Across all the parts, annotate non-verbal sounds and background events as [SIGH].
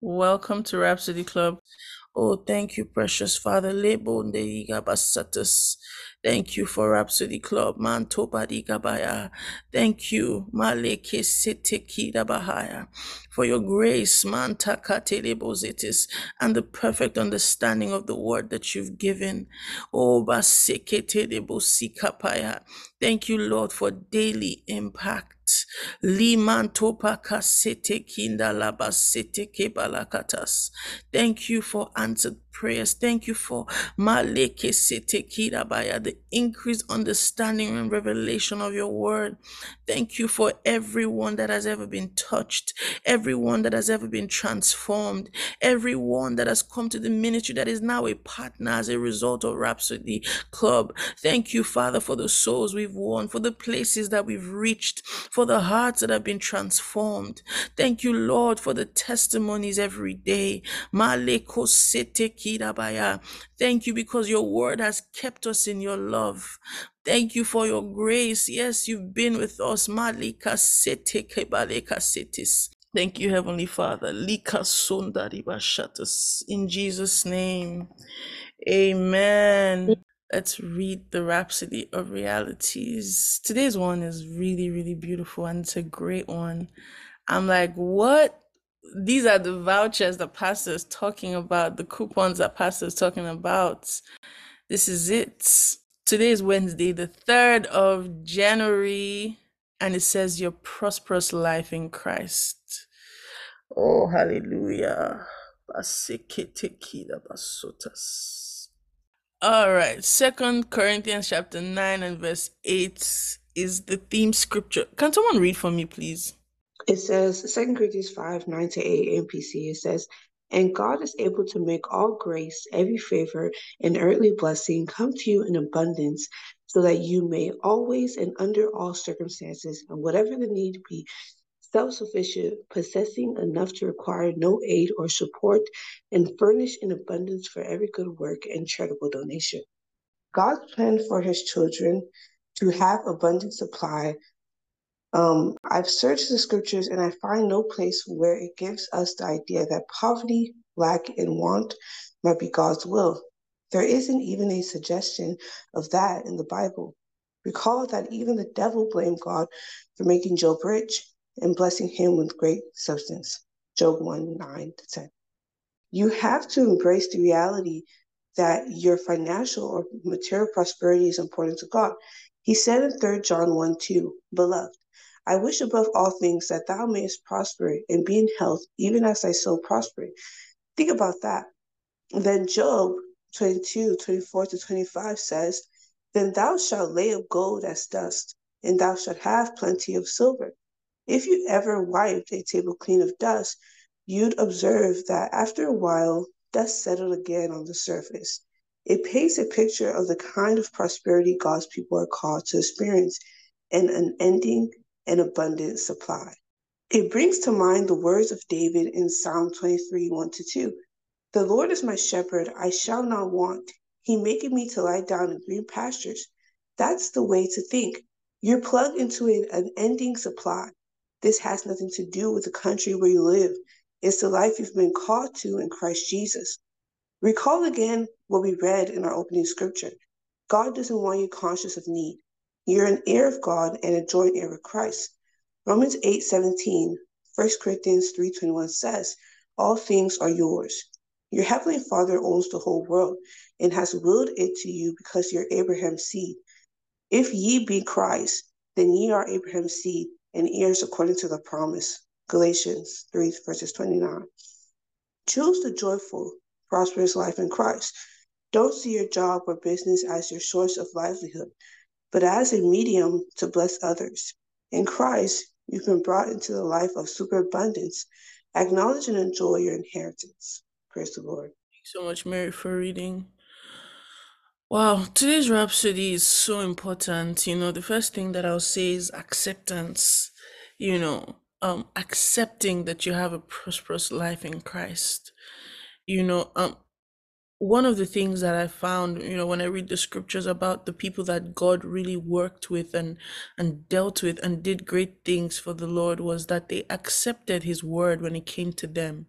Welcome to Rhapsody Club. Oh, thank you, precious Father. Lebo ndeiga basatus. Thank you for Rhapsody Club. Manto badiga baya. Thank you, Maleke Setekida Bahaya, for your grace, Manta Katelebozitis, and the perfect understanding of the word that you've given. Oh, Baseketelebosikapaya. Thank you, Lord, for daily impact. Thank you for answered prayers. Thank you for the increased understanding and revelation of your word. Thank you for everyone that has ever been touched, everyone that has ever been transformed, everyone that has come to the ministry that is now a partner as a result of Rhapsody Club. Thank you, Father, for the souls we've won, for the places that we've reached, for the hearts that have been transformed. Thank you, Lord, for the testimonies every day. Maleko kirabaya. Thank you because your word has kept us in your love. Thank you for your grace. Yes, you've been with us. Malika sete kebaleka setis. Thank you, Heavenly Father. Lika sundari bashatas. In Jesus' name, amen. Let's read the Rhapsody of Realities. Today's one is really, really beautiful and it's a great one. I'm like, what? These are the vouchers that Pastor is talking about, the coupons that Pastor is talking about. This is it. Today is Wednesday, the 3rd of January, and it says your prosperous life in Christ. Oh, hallelujah. All right, Second Corinthians chapter 9 and verse 8 is the theme scripture. Can someone read for me, please? It says, Second Corinthians 5 9 to 8 NPC, it says, And God is able to make all grace, every favor, and earthly blessing come to you in abundance, so that you may always and under all circumstances, and whatever the need be, self sufficient, possessing enough to require no aid or support, and furnish in abundance for every good work and charitable donation. God's plan for his children to have abundant supply um, I've searched the scriptures and I find no place where it gives us the idea that poverty, lack, and want might be God's will. There isn't even a suggestion of that in the Bible. Recall that even the devil blamed God for making Job rich and blessing him with great substance. Job 1 9 to 10. You have to embrace the reality that your financial or material prosperity is important to God. He said in 3 John 1 2, Beloved, I wish above all things that thou mayest prosper and be in health, even as thy soul prosper. Think about that. then Job 22, 24 to 25 says, Then thou shalt lay up gold as dust, and thou shalt have plenty of silver. If you ever wiped a table clean of dust, you'd observe that after a while, dust settled again on the surface. It paints a picture of the kind of prosperity God's people are called to experience an ending and abundant supply. It brings to mind the words of David in Psalm 23 1 to 2. The Lord is my shepherd, I shall not want. He maketh me to lie down in green pastures. That's the way to think. You're plugged into an unending supply. This has nothing to do with the country where you live. It's the life you've been called to in Christ Jesus. Recall again what we read in our opening scripture. God doesn't want you conscious of need. You're an heir of God and a joint heir with Christ. Romans 8 17, 1 Corinthians 3 21 says, All things are yours. Your heavenly Father owns the whole world and has willed it to you because you're Abraham's seed. If ye be Christ, then ye are Abraham's seed and heirs according to the promise. Galatians 3 verses 29. Choose the joyful, prosperous life in Christ. Don't see your job or business as your source of livelihood but as a medium to bless others. In Christ, you've been brought into the life of superabundance. Acknowledge and enjoy your inheritance. Praise the Lord. Thanks so much, Mary, for reading. Wow, today's rhapsody is so important. You know, the first thing that I'll say is acceptance. You know, um, accepting that you have a prosperous life in Christ. You know, um, one of the things that I found, you know, when I read the scriptures about the people that God really worked with and and dealt with and did great things for the Lord was that they accepted his word when it came to them.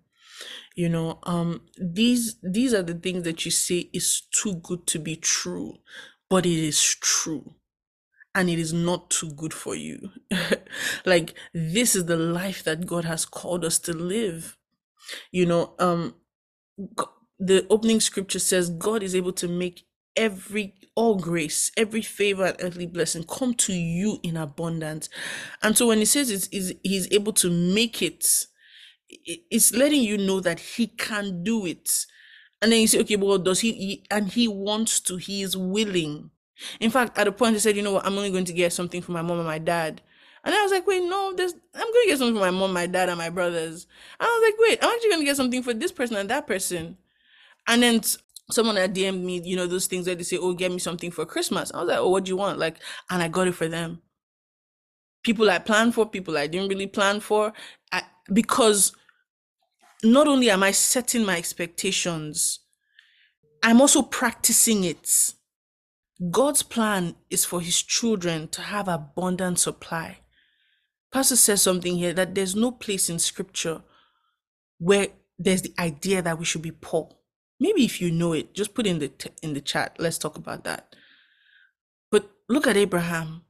You know, um these these are the things that you say is too good to be true, but it is true and it is not too good for you. [LAUGHS] like this is the life that God has called us to live. You know, um the opening scripture says God is able to make every all grace, every favor and earthly blessing come to you in abundance. And so when he says it's, is he's able to make it, it's letting you know that he can do it. And then you say, okay, well, does he, he and he wants to, he is willing. In fact, at a point he said, you know what, I'm only going to get something for my mom and my dad. And I was like, wait, no, there's I'm gonna get something for my mom, my dad, and my brothers. And I was like, wait, I'm actually gonna get something for this person and that person. And then someone had DM'd me, you know, those things where they say, oh, get me something for Christmas. I was like, oh, what do you want? Like, and I got it for them. People I planned for, people I didn't really plan for. I, because not only am I setting my expectations, I'm also practicing it. God's plan is for his children to have abundant supply. Pastor says something here that there's no place in scripture where there's the idea that we should be poor. Maybe if you know it, just put in the t- in the chat. Let's talk about that. But look at Abraham.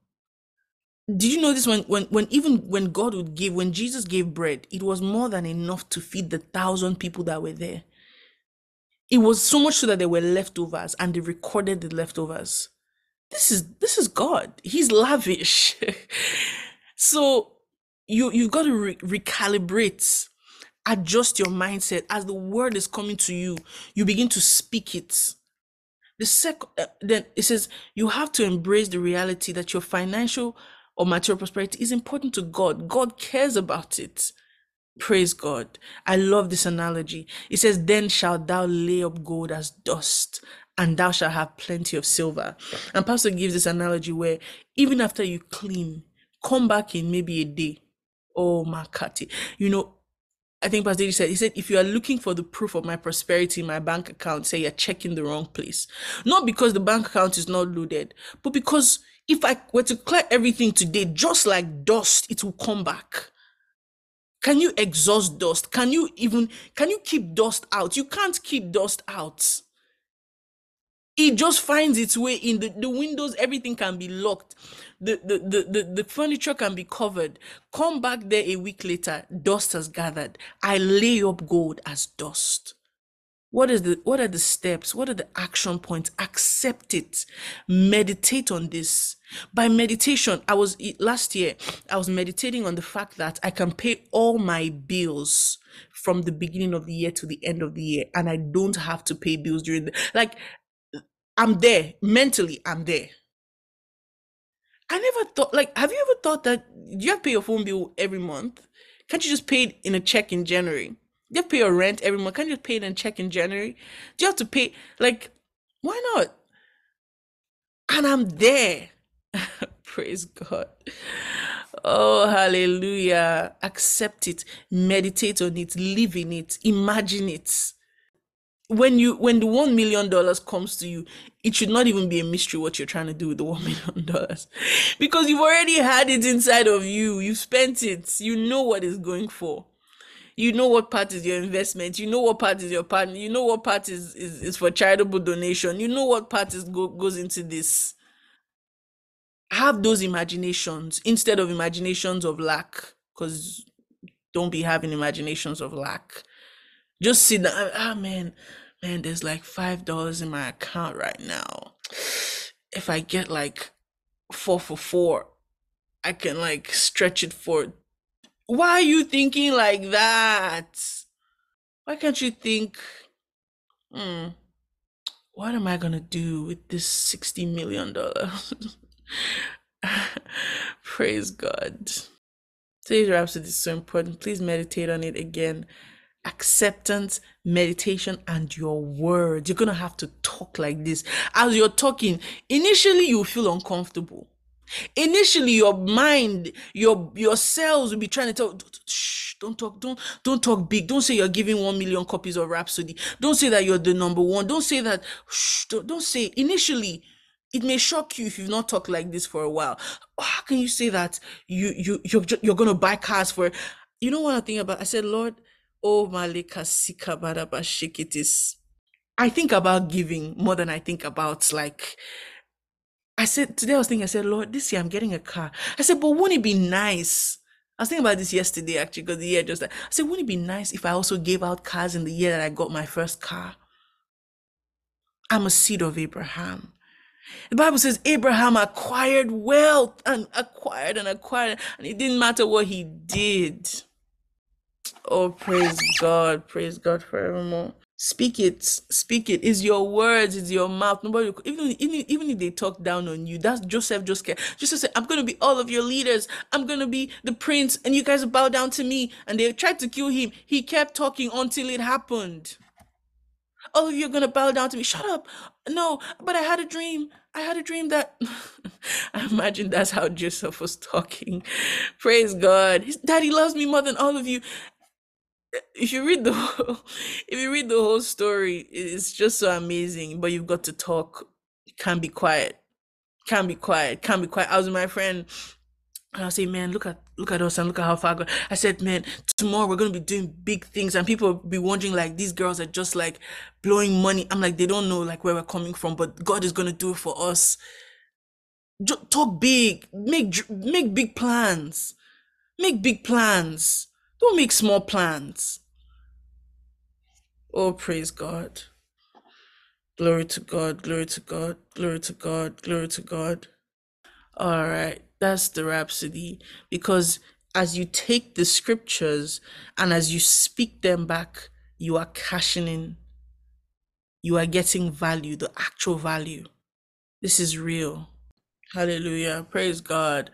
Did you notice when when when even when God would give when Jesus gave bread, it was more than enough to feed the thousand people that were there. It was so much so that there were leftovers and they recorded the leftovers. This is this is God. He's lavish. [LAUGHS] so you you've got to re- recalibrate adjust your mindset. As the word is coming to you you begin to speak it. The second uh, then it says you have to embrace the reality that your financial or material prosperity is important to god. God cares about it. Praise god. I love this analogy. It says then shalt thou lay up gold as dust and thou shalt have plenty of silver. And pastor gives this analogy where even after you clean come back in maybe a day. Oh my makati you know I think Pastor said, he said, if you are looking for the proof of my prosperity in my bank account, say you're checking the wrong place. Not because the bank account is not loaded, but because if I were to clear everything today, just like dust, it will come back. Can you exhaust dust? Can you even, can you keep dust out? You can't keep dust out it just finds its way in the, the windows everything can be locked. The, the, the, the, the furniture can be covered. Come back there a week later dust has gathered. I lay up gold as dust. What is the what are the steps? What are the action points? Accept it. Meditate on this. By meditation i was last year i was meditating on the fact that i can pay all my bills from the beginning of the year to the end of the year and i don't have to pay bills during the like I'm there mentally. I'm there. I never thought like have you ever thought that you have to pay your phone bill every month? Can't you just pay it in a check in January? You have to pay your rent every month. Can't you pay it in a check in January? Do you have to pay like why not? And I'm there. [LAUGHS] Praise God. Oh, hallelujah. Accept it, meditate on it, live in it, imagine it when you when the one million dollars comes to you it should not even be a mystery what you're trying to do with the [LAUGHS] one million dollars. Because you've already had it inside of you. You've spent it. You know what it's going for. You know what part is your investment. You know what part is your partner. You know what part is is, is for charitable donation. You know what part is go, goes into this. Have those imaginations instead of imaginations of lack. Because don't be having imaginations of lack. Just sit down ah man man, there's like five dollars in my account right now. If I get like four for four, I can like stretch it for. Why are you thinking like that? Why can't you think, hmm, what am I gonna do with this sixty million dollars? [LAUGHS] Praise God. Today's Rhapsody is so important. Please meditate on it again acceptance, meditation, and your words. You're going to have to talk like this. As you're talking, initially you feel uncomfortable. Initially, your mind, your your cells will be trying to tell, shh, don't talk, don't don't talk big. Don't say you're giving one million copies of Rhapsody. Don't say that you're the number one. Don't say that. Don't, don't say initially. It may shock you if you've not talked like this for a while. How can you say that you you you're you're gonna buy cars for? You know what I think about? I said, Lord, oh malika sika badaba shikitis. I think about giving more than I think about like I said today I was thinking, I said, Lord, this year I'm getting a car. I said, but wouldn't it be nice? I was thinking about this yesterday actually, because the year just I said, wouldn't it be nice if I also gave out cars in the year that I got my first car? I'm a seed of Abraham. The Bible says Abraham acquired wealth and acquired and acquired, and it didn't matter what he did. Oh, praise God, praise God forevermore. Speak it, speak it. It's your words, it's your mouth. Nobody, even even even if they talk down on you, that's Joseph. Just care. Joseph said, "I'm gonna be all of your leaders. I'm gonna be the prince, and you guys bow down to me." And they tried to kill him. He kept talking until it happened. All of you are gonna bow down to me. Shut up. No, but I had a dream. I had a dream that [LAUGHS] I imagine that's how Joseph was talking. Praise God. His daddy loves me more than all of you if you read the whole, [LAUGHS] if you read the whole story, it's just so amazing. But you've got to talk. Can't be quiet. Can't be quiet. Can't be quiet. I was with my friend and I say, man, look at look at us and look at how far I said, man, tomorrow we're gonna be doing big things, and people will be wondering like these girls are just like blowing money. I'm like, they don't know like where we're coming from, but God is gonna do it for us. Ju- talk big, make make big plans, make big plans. Don't make small plans. Oh, praise God. Glory to God, glory to God, glory to God, glory to God. All right, that's the rhapsody. Because as you take the scriptures and as you speak them back, you are cashing in, you are getting value, the actual value. This is real. Hallelujah. Praise God.